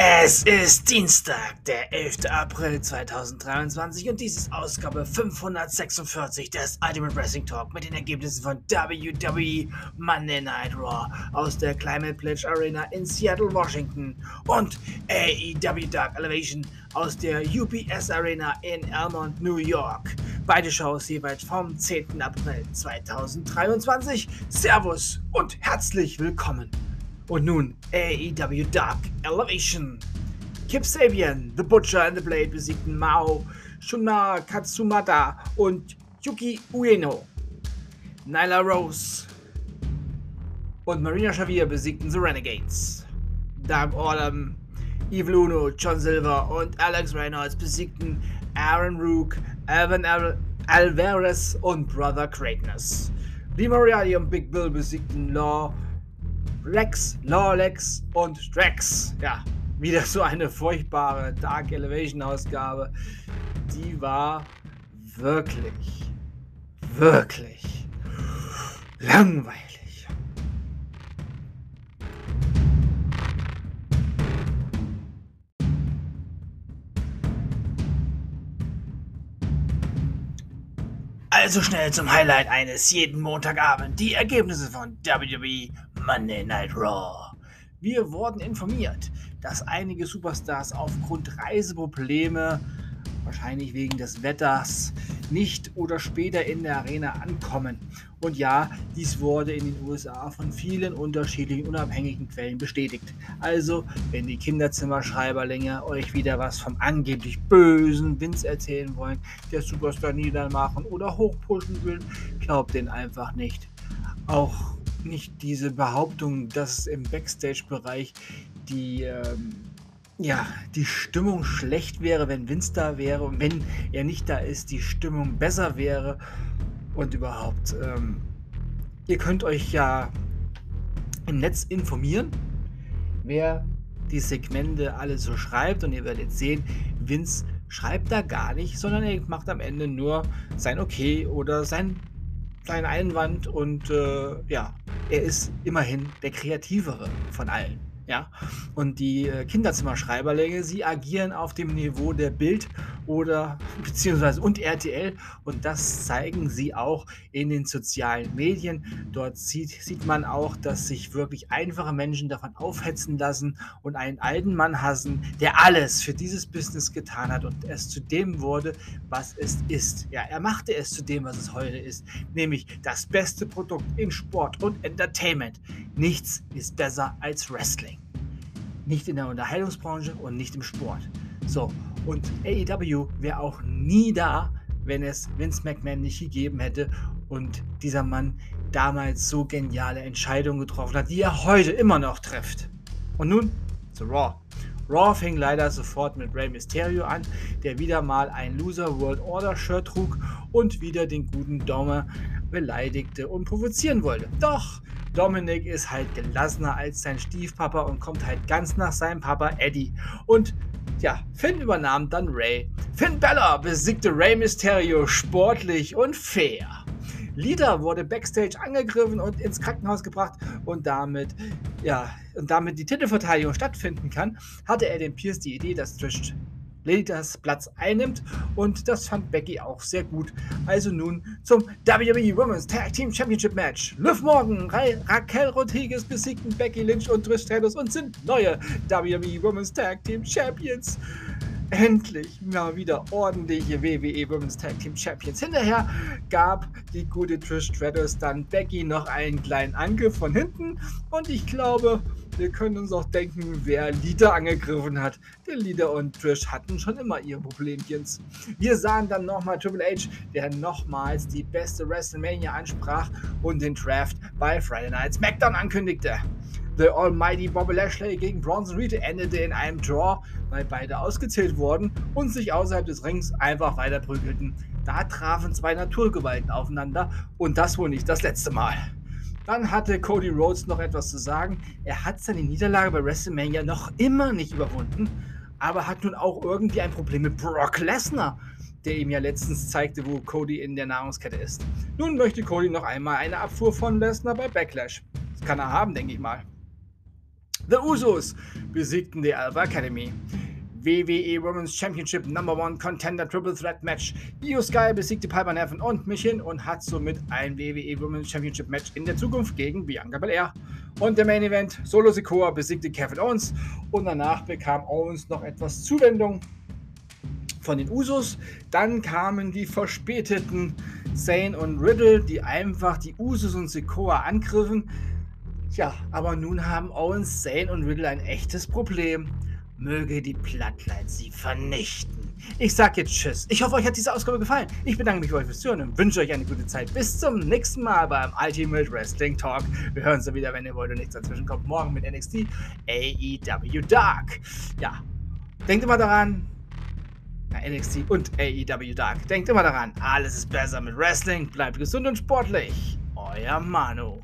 Es ist Dienstag, der 11. April 2023 und dies ist Ausgabe 546 des Ultimate Wrestling Talk mit den Ergebnissen von WWE Monday Night Raw aus der Climate Pledge Arena in Seattle, Washington und AEW Dark Elevation aus der UPS Arena in Elmont, New York. Beide Shows jeweils vom 10. April 2023. Servus und herzlich willkommen. Und nun AEW Dark Elevation. Kip Sabian, The Butcher and the Blade besiegten Mao, Shunma Katsumata und Yuki Ueno. Nyla Rose und Marina Xavier besiegten The Renegades. Dark Order, Evil Uno, John Silver und Alex Reynolds besiegten Aaron Rook, Alvin Al Alvarez und Brother Greatness. Lee Moriarty und Big Bill besiegten Law Rex, Lawlex und Drax. Ja, wieder so eine furchtbare Dark Elevation Ausgabe. Die war wirklich, wirklich langweilig. Also schnell zum Highlight eines jeden Montagabend. Die Ergebnisse von WWE Monday Night Raw. Wir wurden informiert, dass einige Superstars aufgrund Reiseprobleme, wahrscheinlich wegen des Wetters, nicht oder später in der Arena ankommen. Und ja, dies wurde in den USA von vielen unterschiedlichen unabhängigen Quellen bestätigt. Also, wenn die Kinderzimmerschreiberlinge euch wieder was vom angeblich bösen Vince erzählen wollen, der Superstar niedermachen oder hochpushen will, glaubt den einfach nicht. Auch nicht diese Behauptung, dass im Backstage-Bereich die, ähm, ja, die Stimmung schlecht wäre, wenn Vince da wäre und wenn er nicht da ist, die Stimmung besser wäre und überhaupt. Ähm, ihr könnt euch ja im Netz informieren, wer die Segmente alle so schreibt und ihr werdet sehen, Vince schreibt da gar nicht, sondern er macht am Ende nur sein Okay oder sein kleinen Einwand und äh, ja, er ist immerhin der kreativere von allen. Ja, und die äh, Kinderzimmerschreiberlinge, sie agieren auf dem Niveau der Bild oder beziehungsweise und RTL und das zeigen sie auch in den sozialen Medien. Dort sieht, sieht man auch, dass sich wirklich einfache Menschen davon aufhetzen lassen und einen alten Mann hassen, der alles für dieses Business getan hat und es zu dem wurde, was es ist. Ja, er machte es zu dem, was es heute ist, nämlich das beste Produkt in Sport und Entertainment. Nichts ist besser als Wrestling nicht in der Unterhaltungsbranche und nicht im Sport. So, und AEW wäre auch nie da, wenn es Vince McMahon nicht gegeben hätte und dieser Mann damals so geniale Entscheidungen getroffen hat, die er heute immer noch trifft. Und nun zu Raw. Raw fing leider sofort mit Rey Mysterio an, der wieder mal ein Loser World Order Shirt trug und wieder den guten Dome beleidigte und provozieren wollte. Doch Dominic ist halt gelassener als sein Stiefpapa und kommt halt ganz nach seinem Papa Eddie. Und ja, Finn übernahm dann Ray. Finn Bella besiegte Ray Mysterio sportlich und fair. Lita wurde backstage angegriffen und ins Krankenhaus gebracht und damit, ja, und damit die Titelverteidigung stattfinden kann, hatte er den Pierce die Idee, dass Trish Ladies Platz einnimmt und das fand Becky auch sehr gut. Also nun zum WWE Women's Tag Team Championship Match. Liv Morgan, Ra Raquel Rodriguez besiegten Becky Lynch und Trish Stratus und sind neue WWE Women's Tag Team Champions. Endlich mal wieder ordentliche WWE Women's Tag Team Champions. Hinterher gab die gute Trish Stratus dann Becky noch einen kleinen Angriff von hinten und ich glaube, wir können uns auch denken, wer Lita angegriffen hat. Denn Lita und Trish hatten schon immer ihre Problemchens. Wir sahen dann nochmal Triple H, der nochmals die beste WrestleMania ansprach und den Draft bei Friday Night SmackDown ankündigte. The Almighty Bobby Lashley gegen Bronson Reed endete in einem Draw, weil beide ausgezählt wurden und sich außerhalb des Rings einfach weiter prügelten. Da trafen zwei Naturgewalten aufeinander und das wohl nicht das letzte Mal. Dann hatte Cody Rhodes noch etwas zu sagen. Er hat seine Niederlage bei WrestleMania noch immer nicht überwunden, aber hat nun auch irgendwie ein Problem mit Brock Lesnar, der ihm ja letztens zeigte, wo Cody in der Nahrungskette ist. Nun möchte Cody noch einmal eine Abfuhr von Lesnar bei Backlash. Das kann er haben, denke ich mal. The Usos besiegten die Alpha Academy. WWE Women's Championship Number One Contender Triple Threat Match. Io Sky besiegte Piper Nevin und Michin und hat somit ein WWE Women's Championship Match in der Zukunft gegen Bianca Belair. Und der Main Event, Solo Sikoa besiegte Kevin Owens und danach bekam Owens noch etwas Zuwendung von den Usos. Dann kamen die verspäteten Zane und Riddle, die einfach die Usos und Sikoa angriffen. Tja, aber nun haben Owens, Zane und Riddle ein echtes Problem. Möge die Bloodline sie vernichten. Ich sag jetzt Tschüss. Ich hoffe, euch hat diese Ausgabe gefallen. Ich bedanke mich für euch fürs Zuhören und wünsche euch eine gute Zeit. Bis zum nächsten Mal beim Ultimate Wrestling Talk. Wir hören uns dann wieder, wenn ihr wollt und nichts dazwischen kommt. Morgen mit NXT AEW Dark. Ja, denkt immer daran. Na, NXT und AEW Dark. Denkt immer daran, alles ist besser mit Wrestling. Bleibt gesund und sportlich. Euer Manu.